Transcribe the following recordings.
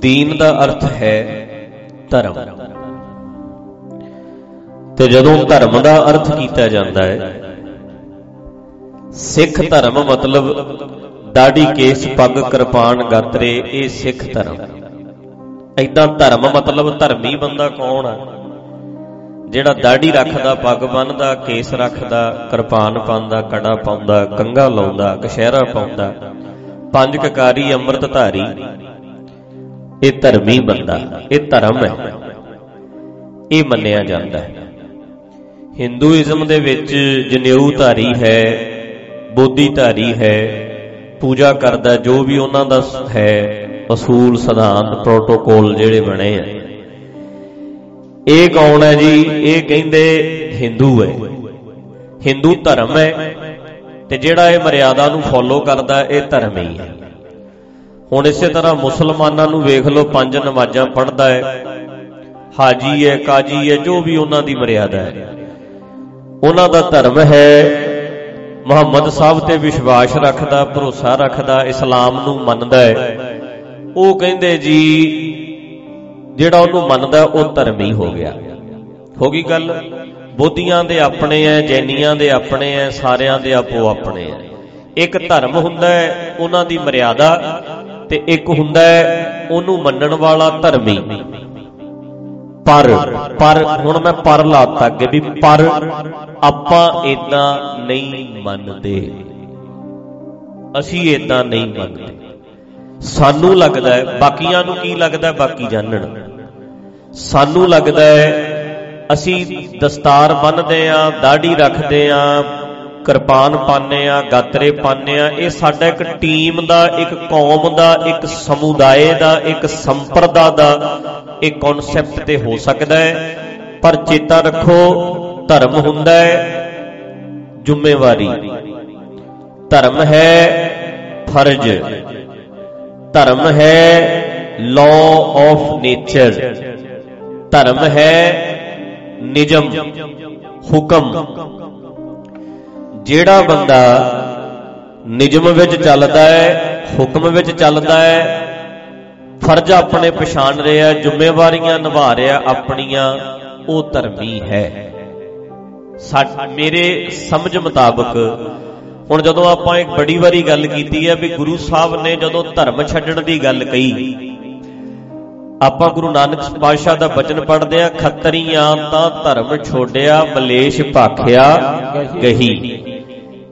ਦੀਨ ਦਾ ਅਰਥ ਹੈ ਧਰਮ। ਤੇ ਜਦੋਂ ਧਰਮ ਦਾ ਅਰਥ ਕੀਤਾ ਜਾਂਦਾ ਹੈ, ਸਿੱਖ ਧਰਮ ਮਤਲਬ ਦਾੜੀ ਕੇਸ ਪੱਗ ਕਿਰਪਾਨ ਗਾਤਰੇ, ਇਹ ਸਿੱਖ ਧਰਮ। ਐਦਾਂ ਧਰਮ ਮਤਲਬ ਧਰਮੀ ਬੰਦਾ ਕੌਣ ਆ? ਜਿਹੜਾ ਦਾੜੀ ਰੱਖਦਾ, ਪੱਗ ਬੰਨਦਾ, ਕੇਸ ਰੱਖਦਾ, ਕਿਰਪਾਨ ਪਾਉਂਦਾ, ਕੜਾ ਪਾਉਂਦਾ ਕੰਗਾ ਲਾਉਂਦਾ ਕਸ਼ਹਿਰਾ ਪਾਉਂਦਾ, ਪੰਜ ਕਕਾਰੀ ਅੰਮ੍ਰਿਤ ਧਾਰੀ ਇਹ ਧਰਮੀ ਬੰਦਾ, ਇਹ ਧਰਮ ਹੈ। ਇਹ ਮੰਨਿਆ ਜਾਂਦਾ ਹੈ। ਹਿੰਦੂਇਜ਼ਮ ਦੇ ਵਿੱਚ ਜਨੇਊ ਧਾਰੀ ਹੈ, ਬੋਧੀ ਧਾਰੀ ਹੈ, ਪੂਜਾ ਕਰਦਾ ਜੋ ਵੀ ਉਹਨਾਂ ਦਾ ਹੈ, ਅਸੂਲ, ਸਿਧਾਂਤ ਪ੍ਰੋਟੋਕੋਲ ਜਿਹੜੇ ਬਣੇ ਆ। ਇਹ ਕੌਣ ਹੈ ਜੀ? ਇਹ ਕਹਿੰਦੇ ਹਿੰਦੂ ਹੈ। ਹਿੰਦੂ ਧਰਮ ਹੈ ਤੇ ਜਿਹੜਾ ਇਹ ਮਰਿਆਦਾ ਨੂੰ ਫੋਲੋ ਕਰਦਾ, ਇਹ ਧਰਮ ਹੀ ਹੈ। ਹੁਣ ਇਸੇ ਤਰ੍ਹਾਂ ਮੁਸਲਮਾਨਾਂ ਨੂੰ ਵੇਖ ਲਓ, ਪੰਜ ਨਮਾਜ਼ਾਂ ਪੜ੍ਹਦਾ ਹੈ, ਹਾਜੀ ਹੈ, ਕਾਜੀ ਹੈ, ਜੋ ਵੀ ਉਹਨਾਂ ਦੀ ਮਰਿਆਦਾ ਹੈ। ਉਹਨਾਂ ਦਾ ਧਰਮ ਹੈ, ਮੁਹੰਮਦ ਸਾਹਿਬ ਤੇ ਵਿਸ਼ਵਾਸ ਰੱਖਦਾ, ਭਰੋਸਾ ਰੱਖਦਾ, ਇਸਲਾਮ ਨੂੰ ਮੰਨਦਾ ਹੈ। ਉਹ ਕਹਿੰਦੇ ਜੀ, ਜਿਹੜਾ ਉਹਨੂੰ ਮੰਨਦਾ, ਉਹ ਧਰਮੀ ਹੋ ਗਿਆ। ਹੋ ਗਈ ਗੱਲ? ਬੋਧੀਆਂ ਦੇ ਆਪਣੇ ਐ, ਜੈਨੀਆਂ ਦੇ ਆਪਣੇ ਐ, ਸਾਰਿਆਂ ਦੇ ਆਪੋ ਆਪਣੇ ਐ। ਇੱਕ ਧਰਮ ਹੁੰਦਾ ਹੈ, ਉਹਨਾਂ ਦੀ ਮਰਿਆਦਾ ਤੇ ਇੱਕ ਹੁੰਦਾ ਹੈ ਉਹਨੂੰ ਮੰਨਣ ਵਾਲਾ ਧਰਮੀ। ਪਰ ਪਰ ਹੁਣ ਮੈਂ ਪਰ ਲਾਤਾ ਅੱਗੇ ਵੀ ਪਰ ਆਪਾਂ ਇਦਾਂ ਨਹੀਂ ਮੰਨਦੇ। ਅਸੀਂ ਇਦਾਂ ਨਹੀਂ ਮੰਨਦੇ। ਸਾਨੂੰ ਲੱਗਦਾ ਹੈ ਬਾਕੀਆਂ ਨੂੰ ਕੀ ਲੱਗਦਾ ਬਾਕੀ ਜਾਣਣ ਸਾਨੂੰ ਲੱਗਦਾ ਹੈ ਅਸੀਂ ਦਸਤਾਰ ਬੰਨਦੇ ਆ ਦਾੜੀ ਰੱਖਦੇ ਆ ਕਿਰਪਾਨ ਪਾਉਂਦੇ ਆ, ਗਾਤਰੇ ਪਾਉਂਦੇ ਆ, ਇਹ ਸਾਡਾ ਇੱਕ ਟੀਮ ਦਾ, ਇੱਕ ਕੌਮ ਦਾ, ਇੱਕ ਸਮੁਦਾਇ ਦਾ, ਇੱਕ ਸੰਪਰਦਾ ਦਾ ਇੱਕ ਕਨਸੈਪਟ ਤੇ ਹੋ ਸਕਦਾ ਹੈ। ਪਰ ਚੇਤਾ ਰੱਖੋ, ਧਰਮ ਹੁੰਦਾ ਹੈ, ਜ਼ਿੰਮੇਵਾਰੀ। ਧਰਮ ਹੈ ਫਰਜ਼। ਧਰਮ ਹੈ ਲਾਅ ਆਫ ਨੇਚਰ ਧਰਮ ਹੈ ਨਿਜਮ ਹੁਕਮ। ਜਿਹੜਾ ਬੰਦਾ ਨਿਜਮ ਵਿੱਚ ਚੱਲਦਾ ਹੈ, ਹੁਕਮ ਵਿੱਚ ਚੱਲਦਾ ਹੈ, ਫਰਜ਼ ਆਪਣੇ ਪਛਾਣ ਰਿਹਾ, ਜ਼ਿੰਮੇਵਾਰੀਆਂ ਨਿਭਾ ਰਿਹਾ, ਆਪਣੀਆਂ, ਉਹ ਧਰਮੀ ਹੈ। ਮੇਰੇ ਸਮਝ ਮੁਤਾਬਕ ਹੁਣ ਜਦੋਂ ਆਪਾਂ ਇੱਕ ਬੜੀ ਵਾਰੀ ਗੱਲ ਕੀਤੀ ਹੈ ਵੀ ਗੁਰੂ ਸਾਹਿਬ ਨੇ ਜਦੋਂ ਧਰਮ ਛੱਡਣ ਦੀ ਗੱਲ ਕਹੀ, ਆਪਾਂ ਗੁਰੂ ਨਾਨਕ ਪਾਤਸ਼ਾਹ ਦਾ ਬਚਨ ਪੜ੍ਹਦੇ ਆ ਖੱਤਰੀਆਂ ਤਾਂ ਧਰਮ ਛੋੜਿਆ, ਮਲੇਸ਼ ਭਾਖਿਆ, ਗਹੀ।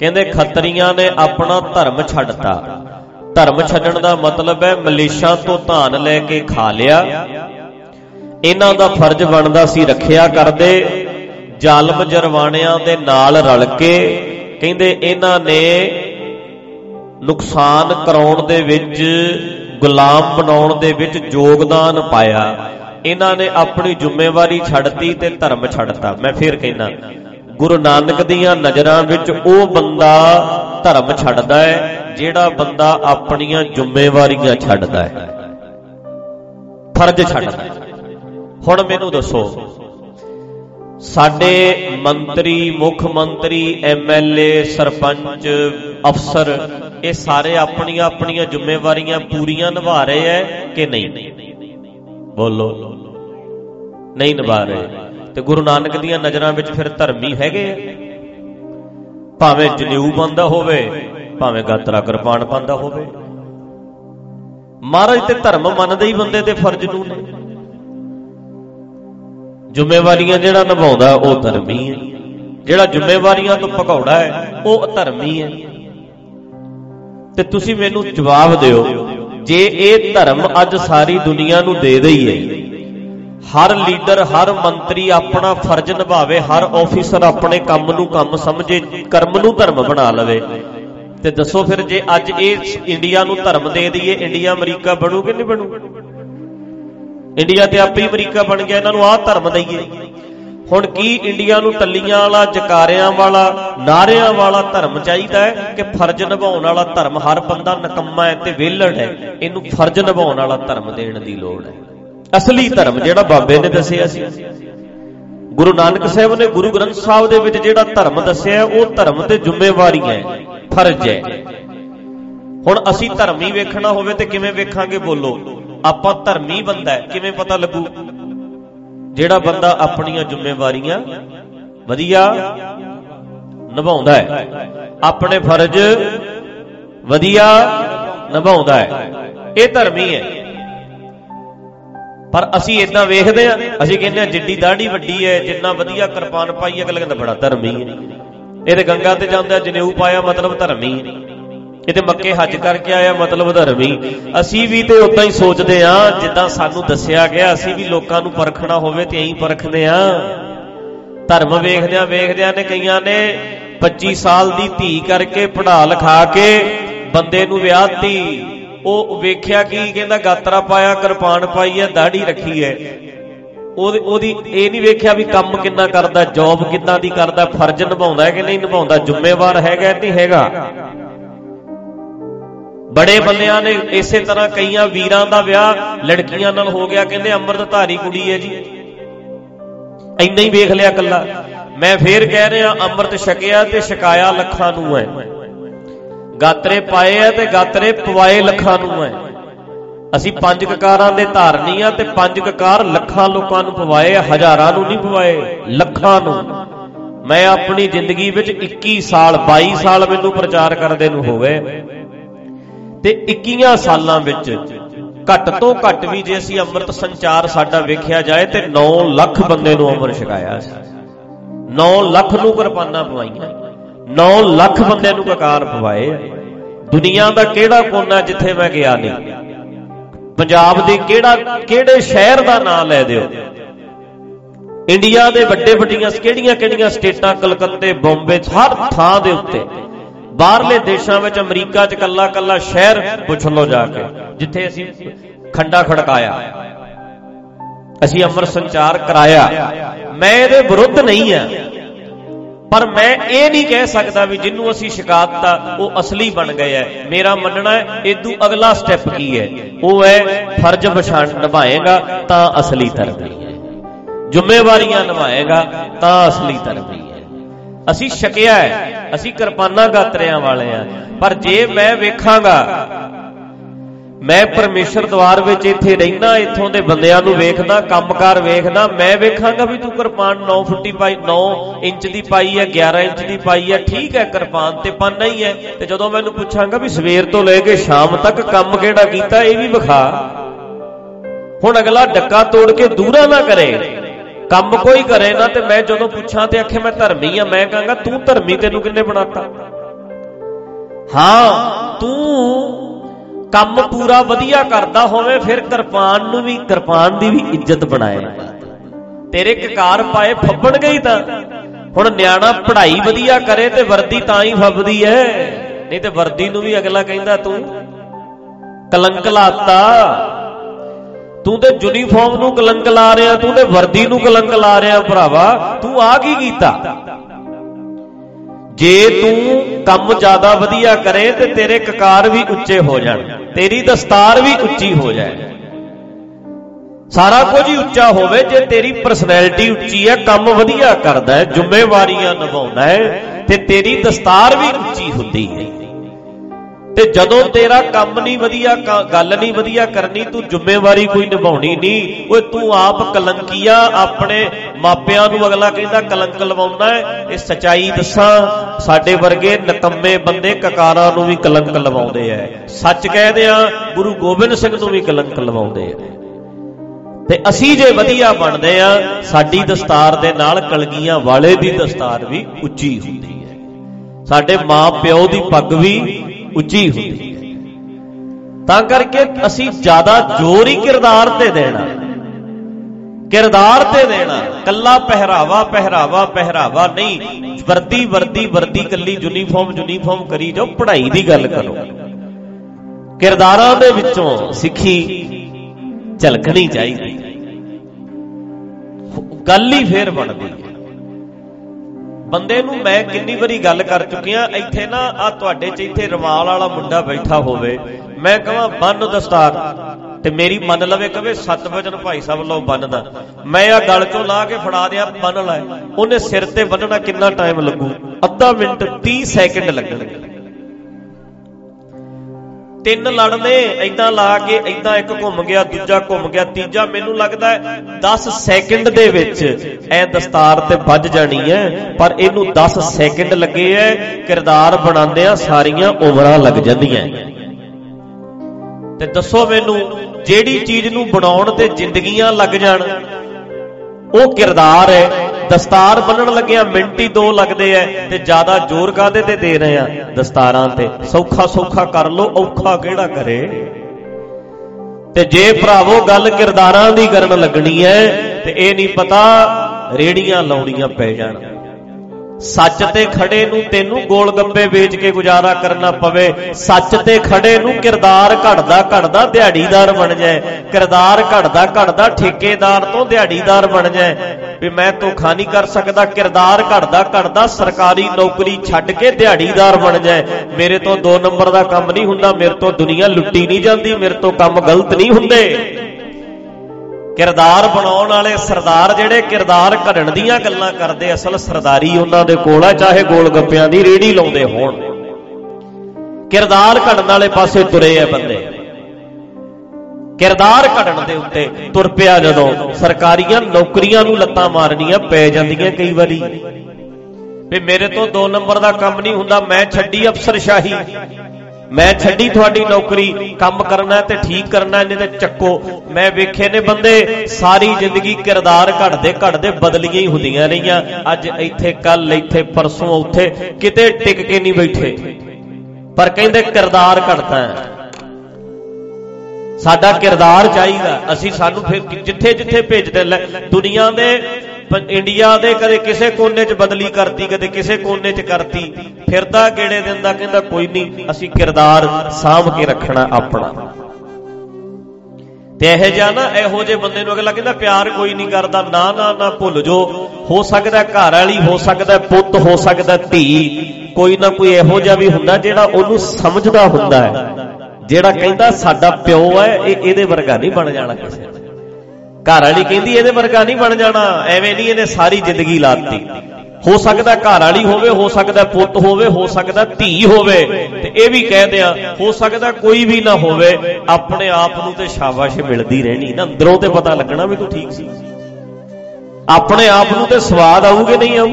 ਕਹਿੰਦੇ ਖੱਤਰੀਆਂ ਨੇ ਆਪਣਾ ਧਰਮ ਛੱਡਤਾ। ਧਰਮ ਛੱਡਣ ਦਾ ਮਤਲਬ ਹੈ ਮਲੇਸ਼ਾਂ ਤੋਂ ਧਾਨ ਲੈ ਕੇ ਖਾ ਲਿਆ। ਇਹਨਾਂ ਦਾ ਫਰਜ਼ ਬਣਦਾ ਸੀ ਰੱਖਿਆ ਕਰਦੇ। ਜ਼ਾਲਮ ਜਰਵਾਣਿਆਂ ਦੇ ਨਾਲ ਰਲ ਕੇ ਕਹਿੰਦੇ ਇਹਨਾਂ ਨੇ ਨੁਕਸਾਨ ਕਰਾਉਣ ਦੇ ਵਿੱਚ, ਗੁਲਾਮ ਬਣਾਉਣ ਦੇ ਵਿੱਚ ਯੋਗਦਾਨ ਪਾਇਆ। ਇਹਨਾਂ ਨੇ ਆਪਣੀ ਜ਼ਿੰਮੇਵਾਰੀ ਛੱਡਤੀ ਤੇ ਧਰਮ ਛੱਡਤਾ। ਮੈਂ ਫੇਰ ਕਹਿੰਦਾ ਗੁਰੂ ਨਾਨਕ ਦੀਆਂ ਨਜ਼ਰਾਂ ਵਿੱਚ ਉਹ ਬੰਦਾ ਧਰਮ ਛੱਡਦਾ ਹੈ, ਜਿਹੜਾ ਬੰਦਾ ਆਪਣੀਆਂ ਜ਼ਿੰਮੇਵਾਰੀਆਂ ਛੱਡਦਾ ਹੈ। ਫਰਜ਼ ਛੱਡਦਾ ਹੈ। ਹੁਣ ਮੈਨੂੰ ਦੱਸੋ, ਸਾਡੇ ਮੰਤਰੀ, ਮੁੱਖ ਮੰਤਰੀ ਐਮਐਲਏ ਸਰਪੰਚ, ਅਫਸਰ, ਇਹ ਸਾਰੇ ਆਪਣੀਆਂ ਆਪਣੀਆਂ ਜ਼ਿੰਮੇਵਾਰੀਆਂ ਪੂਰੀਆਂ ਨਿਭਾ ਰਹੇ ਐ ਕਿ ਨਹੀਂ? ਬੋਲੋ। ਨਹੀਂ ਨਿਭਾ ਰਹੇ। ਤੇ ਗੁਰੂ ਨਾਨਕ ਦੀਆਂ ਨਜ਼ਰਾਂ ਵਿੱਚ ਫਿਰ ਧਰਮੀ ਹੈਗੇ ਆ। ਭਾਵੇਂ ਜਨੇਊ ਬੰਦਾ ਹੋਵੇ, ਭਾਵੇਂ ਗਾਤਰਾ ਕਿਰਪਾਨ ਬੰਦਾ ਹੋਵੇ। ਮਹਾਰਾਜ ਤੇ ਧਰਮ ਮੰਨਦੇ ਹੀ ਬੰਦੇ ਦੇ ਫਰਜ਼ ਨੂੰ ਨੇ? ਜ਼ਿੰਮੇਵਾਰੀਆਂ ਜਿਹੜਾ ਨਿਭਾਉਂਦਾ, ਉਹ ਧਰਮੀ ਹੈ। ਜਿਹੜਾ ਜ਼ਿੰਮੇਵਾਰੀਆਂ ਤੋਂ ਭਗੌੜਾ ਹੈ, ਉਹ ਧਰਮੀ ਹੈ। ਤੇ ਤੁਸੀਂ ਮੈਨੂੰ ਜਵਾਬ ਦਿਓ, ਜੇ ਇਹ ਧਰਮ ਅੱਜ ਸਾਰੀ ਦੁਨੀਆ ਨੂੰ ਦੇ ਦਈਏ ਹਰ ਲੀਡਰ, ਹਰ ਮੰਤਰੀ ਆਪਣਾ ਫਰਜ਼ ਨਿਭਾਵੇ, ਹਰ ਆਫੀਸਰ ਆਪਣੇ ਕੰਮ ਨੂੰ ਕੰਮ ਸਮਝੇ, ਕਰਮ ਨੂੰ ਧਰਮ ਬਣਾ ਲਵੇ। ਤੇ ਦੱਸੋ ਫਿਰ ਜੇ ਅੱਜ ਇਹ ਇੰਡੀਆ ਨੂੰ ਧਰਮ ਦੇ ਦਈਏ, ਇੰਡੀਆ ਅਮਰੀਕਾ ਬਣੂ ਕਿ ਨਹੀਂ ਬਣੂ? ਇੰਡੀਆ ਤੇ ਆਪੇ ਹੀ ਅਮਰੀਕਾ ਬਣ ਗਿਆ, ਇਹਨਾਂ ਨੂੰ ਆਹ ਧਰਮ ਦਈਏ। ਹੁਣ ਕੀ ਇੰਡੀਆ ਨੂੰ ਟੱਲੀਆਂ ਵਾਲਾ, ਜਕਾਰਿਆਂ ਵਾਲਾ, ਨਾਰਿਆਂ ਵਾਲਾ ਧਰਮ ਚਾਹੀਦਾ ਹੈ ਕਿ ਫਰਜ਼ ਨਿਭਾਉਣ ਵਾਲਾ ਧਰਮ ਹਰ ਬੰਦਾ ਨਕੰਮਾ ਹੈ ਤੇ ਵਿਹਲੜ ਹੈ? ਇਹਨੂੰ ਫਰਜ਼ ਨਿਭਾਉਣ ਵਾਲਾ ਧਰਮ ਦੇਣ ਦੀ ਲੋੜ ਹੈ। ਅਸਲੀ ਧਰਮ ਜਿਹੜਾ ਬਾਬੇ ਨੇ ਦੱਸਿਆ ਸੀ। ਗੁਰੂ ਨਾਨਕ ਸਾਹਿਬ ਨੇ ਗੁਰੂ ਗ੍ਰੰਥ ਸਾਹਿਬ ਦੇ ਵਿੱਚ ਜਿਹੜਾ ਧਰਮ ਦੱਸਿਆ, ਉਹ ਧਰਮ ਤੇ ਜ਼ਿੰਮੇਵਾਰੀਆਂ ਹੈ, ਫਰਜ਼ ਹੈ। ਹੁਣ ਅਸੀਂ ਧਰਮ ਹੀ ਵੇਖਣਾ ਹੋਵੇ ਤੇ ਕਿਵੇਂ ਵੇਖਾਂਗੇ ਬੋਲੋ? ਆਪਾਂ ਧਰਮੀ ਬੰਦਾ ਹੈ, ਕਿਵੇਂ ਪਤਾ ਲੱਗੂ? ਜਿਹੜਾ ਬੰਦਾ ਆਪਣੀਆਂ ਜ਼ਿੰਮੇਵਾਰੀਆਂ ਵਧੀਆ ਨਿਭਾਉਂਦਾ ਹੈ, ਆਪਣੇ ਫਰਜ਼ ਵਧੀਆ ਨਿਭਾਉਂਦਾ ਹੈ। ਇਹ ਧਰਮੀ ਹੈ। ਪਰ ਅਸੀਂ ਇਦਾਂ ਵੇਖਦੇ ਆ ਅਸੀਂ ਕਹਿੰਦੇ ਆ ਜਿੱਡੀ ਦਾੜੀ ਵੱਡੀ ਹੈ, ਜਿੰਨਾ ਵਧੀਆ ਕਿਰਪਾਨ ਪਾਈ ਅਗਲੇ ਕਹਿੰਦਾ ਬੜਾ ਧਰਮੀ ਹੈ ਇਹ ਤੇ ਗੰਗਾ ਤੇ ਜਾਂਦਾ ਜਨੇਊ ਪਾਇਆ ਮਤਲਬ ਧਰਮੀ ਇਹ ਤੇ ਮੱਕੇ ਹੱਜ ਕਰਕੇ ਆਇਆ ਮਤਲਬ ਧਰਮੀ ਅਸੀਂ ਵੀ ਤੇ ਉਦਾਂ ਹੀ ਸੋਚਦੇ ਆ ਜਿੱਦਾਂ ਸਾਨੂੰ ਦੱਸਿਆ ਗਿਆ, ਅਸੀਂ ਵੀ ਲੋਕਾਂ ਨੂੰ ਪਰਖਣਾ ਹੋਵੇ ਤੇ ਐਂ ਪਰਖਦੇ ਆ ਧਰਮ ਵੇਖਦਿਆਂ ਵੇਖਦਿਆਂ ਨੇ ਕਈਆਂ ਨੇ 25 ਸਾਲ ਦੀ ਧੀ ਕਰਕੇ ਪੜਾ ਲਿਖਾ ਕੇ ਬੰਦੇ ਨੂੰ ਵਿਆਹਤੀ ਉਹ ਵੇਖਿਆ ਕੀ ਕਹਿੰਦਾ, ਗਾਤਰਾ ਪਾਇਆ, ਕਿਰਪਾਨ ਪਾਈ ਹੈ, ਦਾੜੀ ਰੱਖੀ ਹੈ। ਉਹਦੀ ਉਹਦੀ ਇਹ ਨਹੀਂ ਵੇਖਿਆ ਵੀ ਕੰਮ ਕਿੰਨਾ ਕਰਦਾ ਜੌਬ ਕਿੰਨਾ ਦੀ ਕਰਦਾ, ਫਰਜ਼ ਨਿਭਾਉਂਦਾ ਹੈ ਕਿ ਨਹੀਂ ਨਿਭਾਉਂਦਾ, ਜ਼ਿੰਮੇਵਾਰ ਹੈਗਾ ਨਹੀਂ ਹੈਗਾ? ਬੜੇ ਬੰਦਿਆਂ ਨੇ ਇਸੇ ਤਰ੍ਹਾਂ ਕਈਆਂ ਵੀਰਾਂ ਦਾ ਵਿਆਹ ਲੜਕੀਆਂ ਨਾਲ ਹੋ ਗਿਆ, ਕਹਿੰਦੇ ਅੰਮ੍ਰਿਤਧਾਰੀ ਕੁੜੀ ਹੈ ਜੀ। ਇੰਨਾ ਹੀ ਵੇਖ ਲਿਆ ਕੱਲਾ ਮੈਂ ਫੇਰ ਕਹਿ ਰਿਹਾ, ਅੰਮ੍ਰਿਤ ਛਕਿਆ ਤੇ ਛਕਾਇਆ ਲੱਖਾਂ ਨੂੰ ਹੈ। ਗਾਤਰੇ ਪਾਏ ਆ ਤੇ ਗਾਤਰੇ ਪਵਾਏ ਲੱਖਾਂ ਨੂੰ ਹੈ ਅਸੀਂ ਪੰਜ ਕਕਾਰਾਂ ਦੇ ਧਾਰਨੀ ਆ ਤੇ ਪੰਜ ਕਕਾਰ ਲੱਖਾਂ ਲੋਕਾਂ ਨੂੰ ਪਵਾਏ ਆ, ਹਜ਼ਾਰਾਂ ਨੂੰ ਨਹੀਂ ਪਵਾਏ, ਲੱਖਾਂ ਨੂੰ। ਮੈਂ ਆਪਣੀ ਜ਼ਿੰਦਗੀ ਵਿੱਚ 21 ਸਾਲ 22 ਸਾਲ ਮੈਨੂੰ ਪ੍ਰਚਾਰ ਕਰਦੇ ਨੂੰ ਹੋ ਗਏ ਤੇ 21 ਸਾਲਾਂ ਵਿੱਚ ਘੱਟ ਤੋਂ ਘੱਟ ਵੀ ਜੇ ਅਸੀਂ ਅੰਮ੍ਰਿਤ ਸੰਚਾਰ ਸਾਡਾ ਵੇਖਿਆ ਜਾਏ ਤੇ 9 ਲੱਖ ਬੰਦੇ ਨੂੰ ਅੰਮ੍ਰਿਤ ਛਕਾਇਆ ਸੀ। 9 ਲੱਖ ਨੂੰ ਕਿਰਪਾਨਾਂ ਪਵਾਈਆਂ। 9 ਲੱਖ ਬੰਦੇ ਨੂੰ ਕਕਾਰ ਪਵਾਏ। ਦੁਨੀਆ ਦਾ ਕਿਹੜਾ ਕੋਨਾ ਜਿੱਥੇ ਮੈਂ ਗਿਆ ਨਹੀਂ? ਪੰਜਾਬ ਦੇ ਕਿਹੜਾ, ਕਿਹੜੇ ਸ਼ਹਿਰ ਦਾ ਨਾਮ ਲੈ ਦਿਓ? ਇੰਡੀਆ ਦੇ ਵੱਡੇ ਵੱਡੀਆਂ ਕਿਹੜੀਆਂ ਕਿਹੜੀਆਂ ਸਟੇਟਾਂ? ਕਲਕੱਤੇ, ਬੰਬੇ, ਹਰ ਥਾਂ ਦੇ ਉੱਤੇ। ਬਾਹਰਲੇ ਦੇਸ਼ਾਂ ਵਿੱਚ ਅਮਰੀਕਾ 'ਚ ਕੱਲਾ ਕੱਲਾ ਸ਼ਹਿਰ ਪੁੱਛ ਲਓ ਜਾ ਕੇ, ਜਿੱਥੇ ਅਸੀਂ ਖੰਡਾ ਖੜਕਾਇਆ। ਅਸੀਂ ਅਮਰ ਸੰਚਾਰ ਕਰਾਇਆ। ਮੈਂ ਇਹਦੇ ਵਿਰੁੱਧ ਨਹੀਂ ਆ ਪਰ ਮੈਂ ਇਹ ਨਹੀਂ ਕਹਿ ਸਕਦਾ ਵੀ ਜਿੰਨੂੰ ਅਸੀਂ ਸ਼ਿਕਾਇਤਾ ਉਹ ਅਸਲੀ ਬਣ ਗਏ ਐ। ਮੇਰਾ ਮੰਨਣਾ ਹੈ ਇਦੋਂ ਅਗਲਾ ਸਟੈਪ ਕੀ ਹੈ ਉਹ ਹੈ ਫਰਜ਼ ਪਛਾਣ ਨਿਭਾਏਗਾ ਤਾਂ ਅਸਲੀ ਧਰਮੀ ਹੈ ਜ਼ਿੰਮੇਵਾਰੀਆਂ ਨਿਭਾਏਗਾ ਤਾਂ ਅਸਲੀ ਧਰਮੀ ਹੈ ਅਸੀਂ ਛਕਿਆ ਹੈ ਅਸੀਂ ਕਿਰਪਾਨਾਂ ਗਾਤਰਿਆਂ ਵਾਲੇ ਆ। ਪਰ ਜੇ ਮੈਂ ਵੇਖਾਂਗਾ ਮੈਂ ਪਰਮੇਸ਼ਰ ਦਵਾਰ ਵਿੱਚ ਇੱਥੇ ਰਹਿਣਾ ਇੱਥੋਂ ਦੇ ਬੰਦਿਆਂ ਨੂੰ ਵੇਖਦਾ, ਕੰਮਕਾਰ ਵੇਖਦਾ, ਮੈਂ ਵੇਖਾਂਗਾ ਵੀ ਤੂੰ ਕਿਰਪਾਨ 9 ਫੁੱਟੀ ਪਾਈ 9 ਇੰਚ ਦੀ ਪਾਈ ਹੈ 11 ਇੰਚ ਦੀ ਪਾਈ ਹੈ, ਠੀਕ ਹੈ ਕਿਰਪਾਨ, ਤੇ ਪਾਨਾ ਹੀ ਹੈ। ਤੇ ਜਦੋਂ ਮੈਨੂੰ ਪੁੱਛਾਂਗਾ ਵੀ ਸਵੇਰ ਤੋਂ ਲੈ ਕੇ ਸ਼ਾਮ ਤੱਕ ਕੰਮ ਕਿਹੜਾ ਕੀਤਾ, ਇਹ ਵੀ ਵਿਖਾ। ਹੁਣ ਅਗਲਾ ਡੱਕਾ ਤੋੜ ਕੇ ਦੂਰਾ ਨਾ ਕਰੇ। ਕੰਮ ਕੋਈ ਕਰੇ ਨਾ, ਤੇ ਮੈਂ ਜਦੋਂ ਪੁੱਛਾਂ ਤੇ ਆਖੇ ਮੈਂ ਧਰਮੀ ਆ ਮੈਂ ਕਹਾਂਗਾ, ਤੂੰ ਧਰਮੀ ਤੈਨੂੰ ਕਿੰਨੇ ਬਣਾਤਾ? ਹਾਂ, ਤੂੰ ਕੰਮ ਪੂਰਾ ਵਧੀਆ ਕਰਦਾ ਹੋਵੇ, ਫਿਰ ਕਿਰਪਾਨ ਨੂੰ ਵੀ, ਕਿਰਪਾਨ ਦੀ ਵੀ ਇੱਜ਼ਤ ਬਣਾਏ। ਤੇਰੇ ਕਕਾਰ ਪਾਏ ਫੱਬਣ ਗਈ ਤਾਂ। ਹੁਣ ਨਿਆਣਾ ਪੜ੍ਹਾਈ ਵਧੀਆ ਕਰੇ ਤੇ ਵਰਦੀ ਤਾਂ ਹੀ ਫੱਬਦੀ ਐ। ਨਹੀਂ ਤੇ ਵਰਦੀ ਨੂੰ ਵੀ ਅਗਲਾ ਕਹਿੰਦਾ, ਤੂੰ ਕਲੰਕ ਲਾਤਾ। ਤੂੰ ਤੇ ਯੂਨੀਫਾਰਮ ਨੂੰ ਕਲੰਕ ਲਾ ਰਿਹਾ ਤੂੰ ਤੇ ਵਰਦੀ ਨੂੰ ਕਲੰਕ ਲਾ ਰਿਹਾ ਭਰਾਵਾ। ਤੂੰ ਆ ਕੀ ਕੀਤਾ? ਜੇ ਤੂੰ ਕੰਮ ਜ਼ਿਆਦਾ ਵਧੀਆ ਕਰੇ ਤੇ ਤੇਰੇ ਕਕਾਰ ਵੀ ਉੱਚੇ ਹੋ ਜਾਣ। ਤੇਰੀ ਦਸਤਾਰ ਵੀ ਉੱਚੀ ਹੋ ਜਾਏ। ਸਾਰਾ ਕੁਝ ਹੀ ਉੱਚਾ ਹੋਵੇ, ਜੇ ਤੇਰੀ ਪਰਸਨੈਲਿਟੀ ਉੱਚੀ ਹੈ, ਕੰਮ ਵਧੀਆ ਕਰਦਾ ਹੈ, ਜ਼ਿੰਮੇਵਾਰੀਆਂ ਨਿਭਾਉਂਦਾ ਹੈ, ਤੇ ਤੇਰੀ ਦਸਤਾਰ ਵੀ ਉੱਚੀ ਹੁੰਦੀ ਹੈ। ਤੇ ਜਦੋਂ ਤੇਰਾ ਕੰਮ ਨਹੀਂ ਵਧੀਆ ਗੱਲ ਨਹੀਂ ਵਧੀਆ ਕਰਨੀ, ਤੂੰ ਜ਼ਿੰਮੇਵਾਰੀ ਕੋਈ ਨਿਭਾਉਣੀ ਨਹੀਂ। ਓਏ, ਤੂੰ ਆਪ ਕਲੰਕੀਆ, ਆਪਣੇ ਮਾਪਿਆਂ ਨੂੰ ਅਗਲਾ ਕਹਿੰਦਾ ਕਲੰਕ ਲਵਾਉਂਦਾ ਹੈ। ਇਹ ਸਚਾਈ ਦੱਸਾਂ, ਸਾਡੇ ਵਰਗੇ ਨਕੰਮੇ ਬੰਦੇ ਕਕਾਰਾਂ ਨੂੰ ਵੀ ਕਲੰਕ ਲਵਾਉਂਦੇ ਐ। ਸੱਚ ਕਹਦੇ ਆ, ਗੁਰੂ ਗੋਬਿੰਦ ਸਿੰਘ ਨੂੰ ਵੀ ਕਲੰਕ ਲਵਾਉਂਦੇ ਐ। ਤੇ ਅਸੀਂ ਜੇ ਵਧੀਆ ਬਣਦੇ ਆ, ਸਾਡੀ ਦਸਤਾਰ ਦੇ ਨਾਲ ਕਲਗੀਆਂ ਵਾਲੇ ਦੀ ਦਸਤਾਰ ਵੀ ਉੱਚੀ ਹੁੰਦੀ ਹੈ ਸਾਡੇ ਮਾਂ ਪਿਓ ਦੀ ਪੱਗ ਵੀ ਉੱਚੀ ਹੁੰਦੀ। ਹੈ ਤਾਂ ਕਰਕੇ ਅਸੀਂ ਜ਼ਿਆਦਾ ਜ਼ੋਰ ਹੀ ਕਿਰਦਾਰ ਤੇ ਦੇਣਾ। ਕਿਰਦਾਰ ਤੇ ਦੇਣਾ। ਕੱਲਾ ਪਹਿਰਾਵਾ ਪਹਿਰਾਵਾ ਪਹਿਰਾਵਾ ਨਹੀਂ। ਵਰਦੀ ਵਰਦੀ ਵਰਦੀ, ਕੱਲੀ ਯੂਨੀਫਾਰਮ ਯੂਨੀਫਾਰਮ ਕਰੀ ਜਾਓ, ਪੜ੍ਹਾਈ ਦੀ ਗੱਲ ਕਰੋ। ਕਿਰਦਾਰਾਂ ਦੇ ਵਿੱਚੋਂ ਸਿੱਖੀ ਝਲਕਣੀ ਚਾਹੀਦੀ। ਗੱਲ ਹੀ ਫੇਰ ਬਣਦੀ ਹੈ। ਬੰਦੇ ਨੂੰ ਮੈਂ ਕਿੰਨੀ ਵਾਰੀ ਗੱਲ ਕਰ ਚੁੱਕਿਆ ਇੱਥੇ ਨਾ ਆ ਤੁਹਾਡੇ ਚ ਇੱਥੇ ਰਮਾਲ ਵਾਲਾ ਮੁੰਡਾ ਬੈਠਾ ਹੋਵੇ। ਮੈਂ ਕਹਾਂ, ਬੰਨ ਦਸਤਾਰ ਤੇ ਮੇਰੀ ਮੰਨ ਲਵੇ ਕਵੇ ਸੱਤ ਵਜਨ ਭਾਈ ਸਾਹਿਬ ਲੋ ਬੰਨਦਾ। ਮੈਂ ਆ ਗਲ ਚੋਂ ਲਾ ਕੇ ਫੜਾ ਦਿਆਂ, ਬੰਨ ਲੈ। ਉਹਨੇ ਸਿਰ ਤੇ ਬੰਨਣਾ ਕਿੰਨਾ ਟਾਈਮ ਲੱਗੂ? ਅੱਧਾ ਮਿੰਟ 30 ਸੈਕਿੰਡ ਲੱਗਣਗੇ। ਤਿੰਨ ਲੜਨੇ ਐਦਾਂ ਲਾ ਕੇ ਐਦਾਂ ਇੱਕ ਘੁੰਮ ਗਿਆ, ਦੂਜਾ ਘੁੰਮ ਗਿਆ, ਤੀਜਾ ਮੈਨੂੰ ਲੱਗਦਾ ਹੈ 10 ਸੈਕਿੰਡ ਦੇ ਵਿੱਚ ਐ ਦਸਤਾਰ ਤੇ ਵੱਜ ਜਾਣੀ ਹੈ, ਪਰ ਇਹਨੂੰ 10 ਸੈਕਿੰਡ ਲੱਗੇ ਐ, ਕਿਰਦਾਰ ਬਣਾਉਂਦੇ ਆ ਸਾਰੀਆਂ ਉਮਰਾਂ ਲੱਗ ਜਾਂਦੀਆਂ ਤੇ ਦੱਸੋ ਮੈਨੂੰ, ਜਿਹੜੀ ਚੀਜ਼ ਨੂੰ ਬਣਾਉਣ ਤੇ ਜ਼ਿੰਦਗੀਆਂ ਲੱਗ ਜਾਣ, ਉਹ ਕਿਰਦਾਰ ਹੈ ਦਸਤਾਰ ਬੰਨਣ ਲੱਗਿਆ ਮਿੰਟ ਹੀ ਦੋ ਲੱਗਦੇ ਐ ਤੇ ਜ਼ਿਆਦਾ ਜ਼ੋਰ ਕਾਦੇ ਤੇ ਦੇ ਰਹੇ ਆ? ਦਸਤਾਰਾਂ ਤੇ। ਸੌਖਾ ਸੌਖਾ ਕਰ ਲੋ ਔਖਾ ਕਿਹੜਾ ਕਰੇ? ਤੇ ਜੇ ਭਰਾਵੋ ਗੱਲ ਕਿਰਦਾਰਾਂ ਦੀ ਕਰਨ ਲੱਗਣੀ ਐ ਤੇ ਇਹ ਨਹੀਂ ਪਤਾ ਰੇੜੀਆਂ ਲਾਉਣੀਆਂ ਪੈ ਜਾਣ। ਸੱਚ ਤੇ ਖੜੇ ਨੂੰ ਤੈਨੂੰ ਗੋਲ ਗੱਪੇ ਵੇਚ ਕੇ ਗੁਜ਼ਾਰਾ ਕਰਨਾ ਪਵੇ। ਸੱਚ ਤੇ ਖੜੇ ਨੂੰ ਕਿਰਦਾਰ ਘੜਦਾ ਘੜਦਾ ਦਿਹਾੜੀਦਾਰ ਬਣ ਜਾਏ। ਕਿਰਦਾਰ ਘੜਦਾ ਘੜਦਾ ਠੇਕੇਦਾਰ ਤੋਂ ਦਿਹਾੜੀਦਾਰ ਬਣ ਜਾਏ। ਵੀ ਮੈਂ ਧੋਖਾ ਨਹੀਂ ਕਰ ਸਕਦਾ। ਕਿਰਦਾਰ ਘੜਦਾ ਘੜਦਾ ਸਰਕਾਰੀ ਨੌਕਰੀ ਛੱਡ ਕੇ ਦਿਹਾੜੀਦਾਰ ਬਣ ਜਾਏ। ਮੇਰੇ ਤੋਂ 2 ਨੰਬਰ ਦਾ ਕੰਮ ਨਹੀਂ ਹੁੰਦਾ। ਮੇਰੇ ਤੋਂ ਦੁਨੀਆ ਲੁੱਟੀ ਨਹੀਂ ਜਾਂਦੀ। ਮੇਰੇ ਤੋਂ ਕੰਮ ਗਲਤ ਨਹੀਂ ਹੁੰਦੇ। ਕਿਰਦਾਰ ਬਣਾਉਣ ਵਾਲੇ ਸਰਦਾਰ ਜਿਹੜੇ ਕਿਰਦਾਰ ਘੜਨ ਦੀਆਂ ਗੱਲਾਂ ਕਰਦੇ, ਅਸਲ ਸਰਦਾਰੀ ਉਹਨਾਂ ਦੇ ਕੋਲ ਆ, ਚਾਹੇ ਗੋਲ ਗੱਪਿਆਂ ਦੀ ਰੇੜੀ ਲਾਉਂਦੇ ਹੋਣ। ਕਿਰਦਾਰ ਘੜਨ ਵਾਲੇ ਪਾਸੇ ਤੁਰੇ ਆ ਬੰਦੇ। ਕਿਰਦਾਰ ਘੜਨ ਦੇ ਉੱਤੇ ਤੁਰ ਪਿਆ ਜਦੋਂ ਸਰਕਾਰੀਆਂ ਨੌਕਰੀਆਂ ਨੂੰ ਲੱਤਾਂ ਮਾਰਨੀਆਂ ਪੈ ਜਾਂਦੀਆਂ ਕਈ ਵਾਰੀ। ਵੀ ਮੇਰੇ ਤੋਂ 2 ਨੰਬਰ ਦਾ ਕੰਮ ਨਹੀਂ ਹੁੰਦਾ, ਮੈਂ ਛੱਡੀ ਅਫਸਰਸ਼ਾਹੀ। ਮੈਂ ਛੱਡੀ ਤੁਹਾਡੀ ਨੌਕਰੀ, ਕੰਮ ਕਰਨਾ ਤੇ ਠੀਕ ਕਰਨਾ, ਇਹਨੇ ਤੇ ਚੱਕੋ। ਮੈਂ ਵੇਖੇ ਨੇ ਬੰਦੇ, ਸਾਰੀ ਜ਼ਿੰਦਗੀ ਕਿਰਦਾਰ ਘੜਦੇ ਘੜਦੇ ਬਦਲੀਆਂ ਹੀ ਹੁੰਦੀਆਂ ਰਹੀਆਂ। ਅੱਜ ਇੱਥੇ ਕੱਲ ਇੱਥੇ, ਪਰਸੋਂ ਉੱਥੇ, ਕਿਤੇ ਟਿਕ ਕੇ ਨਹੀਂ ਬੈਠੇ। ਪਰ ਕਹਿੰਦੇ ਕਿਰਦਾਰ ਘੜਦਾ ਹੈ। ਸਾਡਾ ਕਿਰਦਾਰ ਚਾਹੀਦਾ। ਅਸੀਂ ਸਾਨੂੰ ਫਿਰ ਜਿੱਥੇ ਜਿੱਥੇ ਭੇਜਦੇ ਲੈ, ਦੁਨੀਆ ਦੇ ਇੰਡੀਆ ਦੇ ਕਦੇ ਕਿਸੇ ਕੋਨੇ 'ਚ ਬਦਲੀ ਕਰਤੀ, ਕਦੇ ਕਿਸੇ ਕੋਨੇ 'ਚ ਕਰਤੀ। ਫਿਰਦਾ ਗੇੜੇ ਦਿੰਦਾ ਕਹਿੰਦਾ ਕੋਈ ਨਹੀਂ, ਅਸੀਂ ਕਿਰਦਾਰ ਸਾਂਭ ਕੇ ਰੱਖਣਾ ਆਪਣਾ। ਤੇ ਇਹ ਜਿਹਾ ਨਾ, ਇਹੋ ਜੇ ਬੰਦੇ ਨੂੰ ਅਗਲਾ ਕਹਿੰਦਾ, ਪਿਆਰ ਕੋਈ ਨਹੀਂ ਕਰਦਾ, ਨਾ ਨਾ ਨਾ ਭੁੱਲ ਜੋ ਹੋ ਸਕਦਾ ਘਰ ਵਾਲੀ, ਹੋ ਸਕਦਾ ਪੁੱਤ, ਹੋ ਸਕਦਾ ਧੀ। ਕੋਈ ਨਾ ਕੋਈ ਇਹੋ ਜਿਹਾ ਵੀ ਹੁੰਦਾ ਜਿਹੜਾ ਉਹਨੂੰ ਸਮਝਦਾ ਹੁੰਦਾ ਹੈ। ਜਿਹੜਾ ਕਹਿੰਦਾ ਸਾਡਾ ਪਿਓ ਹੈ, ਇਹ ਇਹਦੇ ਵਰਗਾ ਨਹੀਂ ਬਣ ਜਾਣਾ ਕਿਸੇ ਘਰ ਵਾਲੀ ਕਹਿੰਦੀ, ਇਹਦੇ ਵਰਗਾ ਨਹੀਂ ਬਣ ਜਾਣਾ। ਐਵੇਂ ਨਹੀਂ ਇਹਨੇ ਸਾਰੀ ਜ਼ਿੰਦਗੀ ਲਾਤੀ। ਹੋ ਸਕਦਾ ਘਰ ਵਾਲੀ ਹੋਵੇ, ਹੋ ਸਕਦਾ ਪੁੱਤ ਹੋਵੇ, ਹੋ ਸਕਦਾ ਧੀ ਹੋਵੇ। ਤੇ ਇਹ ਵੀ ਕਹਦੇ ਆ, ਹੋ ਸਕਦਾ ਕੋਈ ਵੀ ਨਾ ਹੋਵੇ, ਆਪਣੇ ਆਪ ਨੂੰ ਤੇ ਸ਼ਾਬਾਸ਼ ਮਿਲਦੀ ਰਹਿਣੀ। ਨਾ ਅੰਦਰੋਂ ਤੇ ਪਤਾ ਲੱਗਣਾ ਵੀ ਤੂੰ ਠੀਕ ਸੀ। ਆਪਣੇ ਆਪ ਨੂੰ ਤੇ ਸਵਾਦ ਆਊਗੇ ਨਹੀਂ ਆਊ।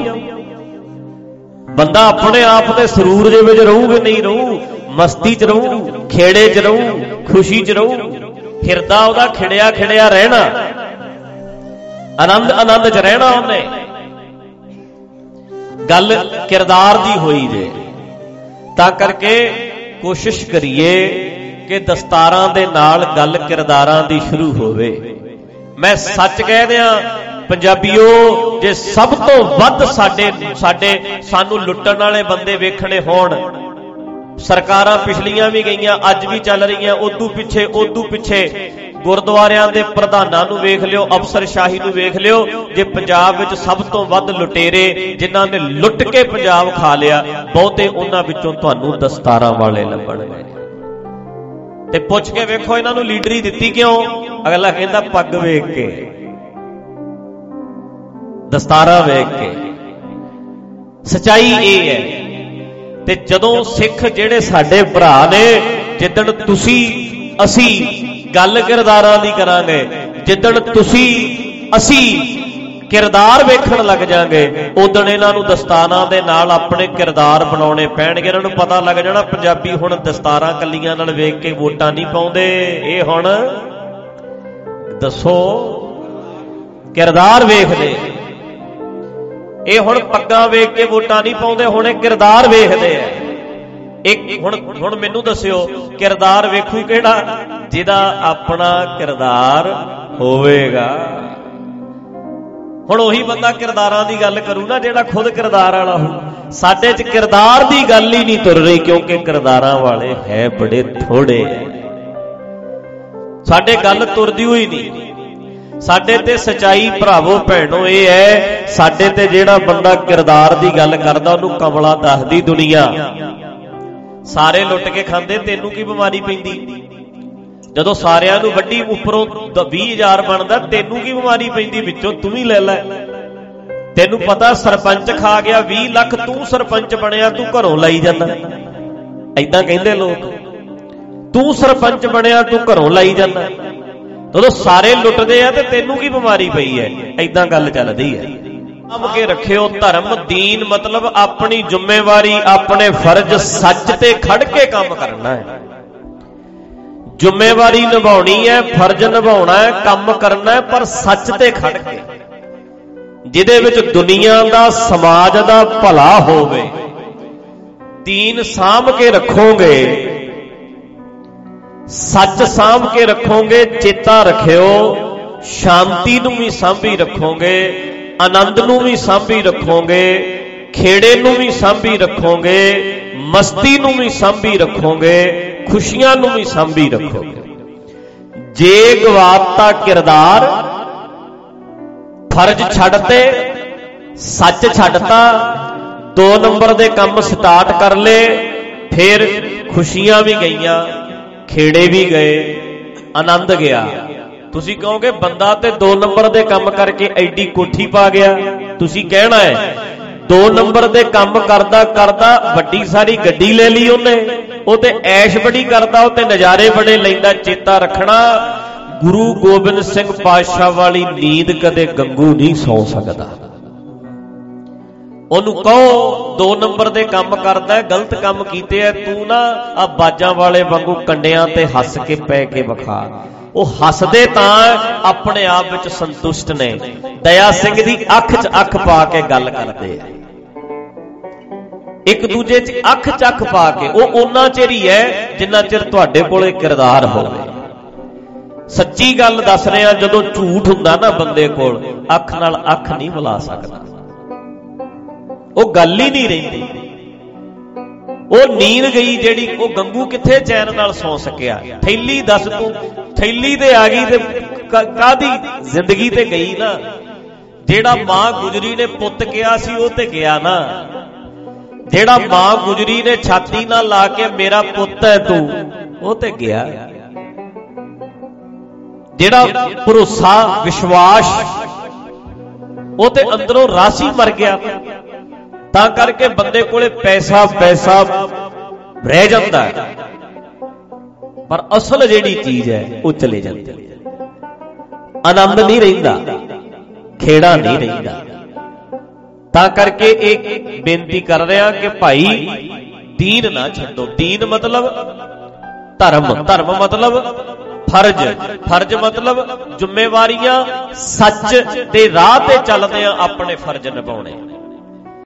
ਬੰਦਾ ਆਪਣੇ ਆਪ ਦੇ ਸਰੂਰ ਦੇ ਵਿੱਚ ਰਹੂਗੇ ਨਹੀਂ ਰਹੂ। ਮਸਤੀ 'ਚ ਰਹੂ, ਖੇੜੇ 'ਚ ਰਹੂ, ਖੁਸ਼ੀ 'ਚ ਰਹੂ। ਹਿਰਦਾ ਉਹਦਾ ਖਿੜਿਆ ਖਿੜਿਆ ਰਹਿਣਾ। ਆਨੰਦ ਆਨੰਦ 'ਚ ਰਹਿਣਾ ਉਹਨੇ। ਗੱਲ ਕਿਰਦਾਰ ਦੀ ਹੋਈ ਜੇ। ਤਾਂ ਕਰਕੇ ਕੋਸ਼ਿਸ਼ ਕਰੀਏ ਕਿ ਦਸਤਾਰਾਂ ਦੇ ਨਾਲ ਗੱਲ ਕਿਰਦਾਰਾਂ ਦੀ ਸ਼ੁਰੂ ਹੋਵੇ। ਮੈਂ ਸੱਚ ਕਹਿ ਦਿਆਂ, ਪੰਜਾਬੀਓ, ਜੇ ਸਭ ਤੋਂ ਵੱਧ ਸਾਡੇ ਸਾਡੇ, ਸਾਨੂੰ ਲੁੱਟਣ ਵਾਲੇ ਬੰਦੇ ਵੇਖਣੇ ਹੋਣ, ਸਰਕਾਰਾਂ ਪਿਛਲੀਆਂ ਵੀ ਗਈਆਂ, ਅੱਜ ਵੀ ਚੱਲ ਰਹੀਆਂ, ਉਦੋਂ ਪਿੱਛੇ ਉਦੋਂ ਪਿੱਛੇ ਗੁਰਦੁਆਰਿਆਂ ਦੇ ਪ੍ਰਧਾਨਾਂ ਨੂੰ ਵੇਖ ਲਿਓ ਅਫਸਰਸ਼ਾਹੀ ਨੂੰ ਵੇਖ ਲਿਓ, ਜੇ ਪੰਜਾਬ ਵਿੱਚ ਸਭ ਤੋਂ ਵੱਧ ਲੁਟੇਰੇ ਜਿਨ੍ਹਾਂ ਨੇ ਲੁੱਟ ਕੇ ਪੰਜਾਬ ਖਾ ਲਿਆ, ਬਹੁਤੇ ਉਹਨਾਂ ਵਿੱਚੋਂ ਤੁਹਾਨੂੰ ਦਸਤਾਰਾਂ ਵਾਲੇ ਲੱਭਣਗੇ ਤੇ ਪੁੱਛ ਕੇ ਵੇਖੋ ਇਹਨਾਂ ਨੂੰ ਲੀਡਰੀ ਦਿੱਤੀ ਕਿਉਂ? ਅਗਲਾ ਕਹਿੰਦਾ, ਪੱਗ ਵੇਖ ਕੇ। ਦਸਤਾਰਾਂ ਵੇਖ ਕੇ। ਸਚਾਈ ਇਹ ਹੈ ਤੇ ਜਦੋਂ ਸਿੱਖ ਜਿਹੜੇ ਸਾਡੇ ਭਰਾ ਨੇ, ਜਿੱਦਣ ਤੁਸੀਂ, ਅਸੀਂ ਗੱਲ ਕਿਰਦਾਰਾਂ ਦੀ ਕਰਾਂਗੇ ਜਿੱਦਣ ਤੁਸੀਂ ਅਸੀਂ ਕਿਰਦਾਰ ਵੇਖਣ ਲੱਗ ਜਾਾਂਗੇ, ਉਦੋਂ ਇਹਨਾਂ ਨੂੰ ਦਸਤਾਰਾਂ ਦੇ ਨਾਲ ਆਪਣੇ ਕਿਰਦਾਰ ਬਣਾਉਣੇ ਪੈਣਗੇ। ਇਹਨਾਂ ਨੂੰ ਪਤਾ ਲੱਗ ਜਾਣਾ, ਪੰਜਾਬੀ ਹੁਣ ਦਸਤਾਰਾਂ ਕੱਲੀਆਂ ਨਾਲ ਵੇਖ ਕੇ ਵੋਟਾਂ ਨਹੀਂ ਪਾਉਂਦੇ। ਇਹ ਹੁਣ ਦੱਸੋ, ਕਿਰਦਾਰ ਵੇਖਦੇ। ਇਹ ਹੁਣ ਪੱਗਾਂ ਵੇਖ ਕੇ ਵੋਟਾਂ ਨਹੀਂ ਪਾਉਂਦੇ, ਹੁਣ ਇਹ ਕਿਰਦਾਰ ਵੇਖਦੇ ਆ। ਇੱਕ ਹੁਣ ਹੁਣ ਮੈਨੂੰ ਦੱਸਿਓ, ਕਿਰਦਾਰ ਵੇਖੂ ਕਿਹੜਾ? ਜਿਹਦਾ ਆਪਣਾ ਕਿਰਦਾਰ ਹੋਵੇਗਾ। ਹੁਣ ਉਹੀ ਬੰਦਾ ਕਿਰਦਾਰਾਂ ਦੀ ਗੱਲ ਕਰੂ ਨਾ, ਜਿਹੜਾ ਖੁਦ ਕਿਰਦਾਰ ਵਾਲਾ ਹੋ ਸਾਡੇ 'ਚ ਕਿਰਦਾਰ ਦੀ ਗੱਲ ਹੀ ਨਹੀਂ ਤੁਰ ਰਹੀ, ਕਿਉਂਕਿ ਕਿਰਦਾਰਾਂ ਵਾਲੇ ਹੈ ਬੜੇ ਥੋੜੇ। ਸਾਡੇ ਗੱਲ ਤੁਰਦੀ ਹੋਈ ਨਹੀਂ। ਸਾਡੇ ਤੇ ਸਚਾਈ ਭਰਾਵੋ, ਭੈਣੋ, ਇਹ ਹੈ, ਸਾਡੇ ਤੇ ਜਿਹੜਾ ਬੰਦਾ ਕਿਰਦਾਰ ਦੀ ਗੱਲ ਕਰਦਾ, ਉਹਨੂੰ ਕਮਲਾ ਦੱਸਦੀ ਦੁਨੀਆ। ਸਾਰੇ ਲੁੱਟ ਕੇ ਖਾਂਦੇ, ਤੈਨੂੰ ਕੀ ਬਿਮਾਰੀ ਪੈਂਦੀ? ਜਦੋਂ ਸਾਰਿਆਂ ਨੂੰ ਵੱਡੀ ਉੱਪਰੋਂ 20000 ਬਣਦਾ, ਤੈਨੂੰ ਕੀ ਬਿਮਾਰੀ ਪੈਂਦੀ ਵਿੱਚੋਂ? ਤੂੰ ਵੀ ਲੈ ਲੈ। ਤੈਨੂੰ ਪਤਾ ਸਰਪੰਚ ਖਾ ਗਿਆ 20 ਲੱਖ ਤੂੰ ਸਰਪੰਚ ਬਣਿਆ, ਤੂੰ ਘਰੋਂ ਲਈ ਜਾਂਦਾ। ਐਦਾਂ ਕਹਿੰਦੇ ਲੋਕ। ਤੂੰ ਸਰਪੰਚ ਬਣਿਆ, ਤੂੰ ਘਰੋਂ ਲਾਈ ਜਾਂਦਾ। ਜਦੋਂ ਸਾਰੇ ਲੁੱਟਦੇ ਆ, ਤੇ ਤੈਨੂੰ ਕੀ ਬਿਮਾਰੀ ਪਈ ਐ? ਐਦਾਂ ਗੱਲ ਚੱਲਦੀ ਐ। ਕੰਮ ਕੇ ਰੱਖਿਓ, ਧਰਮ, ਦੀਨ, ਮਤਲਬ ਆਪਣੀ ਜ਼ਿੰਮੇਵਾਰੀ, ਆਪਣੇ ਫਰਜ਼ ਸੱਚ ਤੇ ਖੜ ਕੇ ਕੰਮ ਕਰਨਾ ਹੈ ਜ਼ਿੰਮੇਵਾਰੀ ਨਿਭਾਉਣੀ ਹੈ, ਫਰਜ਼ ਨਿਭਾਉਣਾ ਹੈ, ਕੰਮ ਕਰਨਾ ਹੈ, ਪਰ ਸੱਚ ਤੇ ਖੜ ਕੇ। ਜਿਹਦੇ ਵਿੱਚ ਦੁਨੀਆ ਦਾ, ਸਮਾਜ ਦਾ ਭਲਾ ਹੋਵੇ ਦੀਨ ਸਾਂਭ ਕੇ ਰੱਖੋਗੇ, ਸੱਚ ਸਾਂਭ ਕੇ ਰੱਖੋਗੇ, ਚੇਤਾ ਰੱਖਿਓ, ਸ਼ਾਂਤੀ ਨੂੰ ਵੀ ਸਾਂਭੀ ਰੱਖੋਗੇ, ਆਨੰਦ ਨੂੰ ਵੀ ਸਾਂਭੀ ਰੱਖੋਗੇ, ਖੇੜੇ ਨੂੰ ਵੀ ਸਾਂਭੀ ਰੱਖੋਗੇ, ਮਸਤੀ ਨੂੰ ਵੀ ਸਾਂਭੀ ਰੱਖੋਗੇ ਖੁਸ਼ੀਆਂ ਨੂੰ ਵੀ ਸਾਂਭੀ ਰੱਖੋਗੇ ਜੇ ਗਵਾਤਾ ਕਿਰਦਾਰ ਫਰਜ਼ ਛੱਡਤੇ, ਸੱਚ ਛੱਡਤਾ, ਦੋ ਨੰਬਰ ਦੇ ਕੰਮ ਸਟਾਰਟ ਕਰ ਲੇ ਫਿਰ ਖੁਸ਼ੀਆਂ ਵੀ ਗਈਆਂ, ਖੇੜੇ ਵੀ ਗਏ, ਆਨੰਦ ਗਿਆ। ਤੁਸੀਂ ਕਹੋਗੇ, ਬੰਦਾ ਤੇ 2 ਨੰਬਰ ਦੇ ਕੰਮ ਕਰਕੇ ਐਡੀ ਕੋਠੀ ਪਾ ਗਿਆ, ਤੁਸੀਂ ਕਹਿਣਾ ਹੈ 2 ਨੰਬਰ ਦੇ ਕੰਮ ਕਰਦਾ ਕਰਦਾ, ਵੱਡੀ ਸਾਰੀ ਗੱਡੀ ਲੈ ਲਈ ਉਹਨੇ। ਉਹ ਤੇ ਐਸ਼ ਬੜੀ ਕਰਦਾ, ਉਹ ਤੇ ਨਜ਼ਾਰੇ ਬੜੇ ਲੈਂਦਾ, ਚੇਤਾ ਰੱਖਣਾ। ਗੁਰੂ ਗੋਬਿੰਦ ਸਿੰਘ ਪਾਤਸ਼ਾਹ ਵਾਲੀ ਨੀਂਦ ਕਦੇ ਗੰਗੂ ਨਹੀਂ ਸੌ ਸਕਦਾ। ਉਹਨੂੰ ਕਹੋ 2 ਨੰਬਰ ਦੇ ਕੰਮ ਕਰਦਾ, ਗਲਤ ਕੰਮ ਕੀਤੇ ਐ ਤੂੰ ਨਾ ਆ ਬਾਜਾਂ ਵਾਲੇ ਵਾਂਗੂ ਕੰਡਿਆਂ ਤੇ ਹੱਸ ਕੇ ਪੈ ਕੇ ਵਿਖਾ। ਉਹ ਹੱਸਦੇ ਤਾਂ ਆਪਣੇ ਆਪ ਵਿੱਚ ਸੰਤੁਸ਼ਟ ਨੇ। ਦਇਆ ਸਿੰਘ ਦੀ ਅੱਖ 'ਚ ਅੱਖ ਪਾ ਕੇ ਗੱਲ ਕਰਦੇ ਆ। ਇੱਕ ਦੂਜੇ 'ਚ ਅੱਖ 'ਚ ਅੱਖ ਪਾ ਕੇ, ਉਹ ਉਹਨਾਂ ਚਿਰ ਹੀ ਹੈ ਜਿੰਨਾ ਚਿਰ ਤੁਹਾਡੇ ਕੋਲੇ ਕਿਰਦਾਰ ਹੋਵੇ। ਸੱਚੀ ਗੱਲ ਦੱਸ ਰਿਹਾ ਜਦੋਂ ਝੂਠ ਹੁੰਦਾ ਨਾ ਬੰਦੇ ਕੋਲ, ਅੱਖ ਨਾਲ ਅੱਖ ਨਹੀਂ ਮਿਲਾ ਸਕਦਾ। ਉਹ ਗੱਲ ਹੀ ਨਹੀਂ ਰਹਿੰਦੀ। ਉਹ ਨੀਂਦ ਗਈ ਜਿਹੜੀ ਉਹ ਗੰਗੂ ਕਿੱਥੇ ਚੈਨ ਨਾਲ ਸੌ ਸਕਿਆ? ਥੈਲੀ ਦੱਸ ਤੂੰ, ਥੈਲੀ ਤੇ ਆ ਗਈ ਤੇ ਕਾਦੀ ਜ਼ਿੰਦਗੀ ਤੇ ਗਈ ਨਾ? ਜਿਹੜਾ ਮਾਂ ਗੁਜਰੀ ਨੇ ਪੁੱਤ ਕਿਹਾ ਸੀ ਉਹ ਤੇ ਗਿਆ ਨਾ। ਜਿਹੜਾ ਮਾਂ ਗੁਜਰੀ ਨੇ ਛਾਤੀ ਨਾਲ ਲਾ ਕੇ ਮੇਰਾ ਪੁੱਤ ਹੈ ਤੂੰ, ਉਹ ਤੇ ਗਿਆ। ਜਿਹੜਾ ਭਰੋਸਾ, ਵਿਸ਼ਵਾਸ, ਉਹ ਤੇ ਅੰਦਰੋਂ ਰਾਸੀ ਮਰ ਗਿਆ। ਤਾਂ ਕਰਕੇ ਬੰਦੇ ਕੋਲੇ ਪੈਸਾ ਪੈਸਾ ਰਹਿ ਜਾਂਦਾ ਪਰ ਅਸਲ ਜਿਹੜੀ ਚੀਜ਼ ਹੈ, ਉਹ ਚਲੇ ਜਾਂਦੀ ਆਨੰਦ ਨਹੀਂ ਰਹਿੰਦਾ, ਖੇੜਾ ਨਹੀਂ ਰਹਿੰਦਾ। ਤਾਂ ਕਰਕੇ ਇਹ ਬੇਨਤੀ ਕਰ ਰਿਹਾ ਕਿ ਭਾਈ, ਦੀਨ ਨਾ ਛੱਡੋ। ਦੀਨ ਮਤਲਬ ਧਰਮ। ਧਰਮ ਮਤਲਬ ਫਰਜ਼। ਫਰਜ਼ ਮਤਲਬ ਜ਼ਿੰਮੇਵਾਰੀਆਂ ਸੱਚ ਦੇ ਰਾਹ ਤੇ ਚੱਲਦੇ ਆ, ਆਪਣੇ ਫਰਜ਼ ਨਿਭਾਉਣੇ।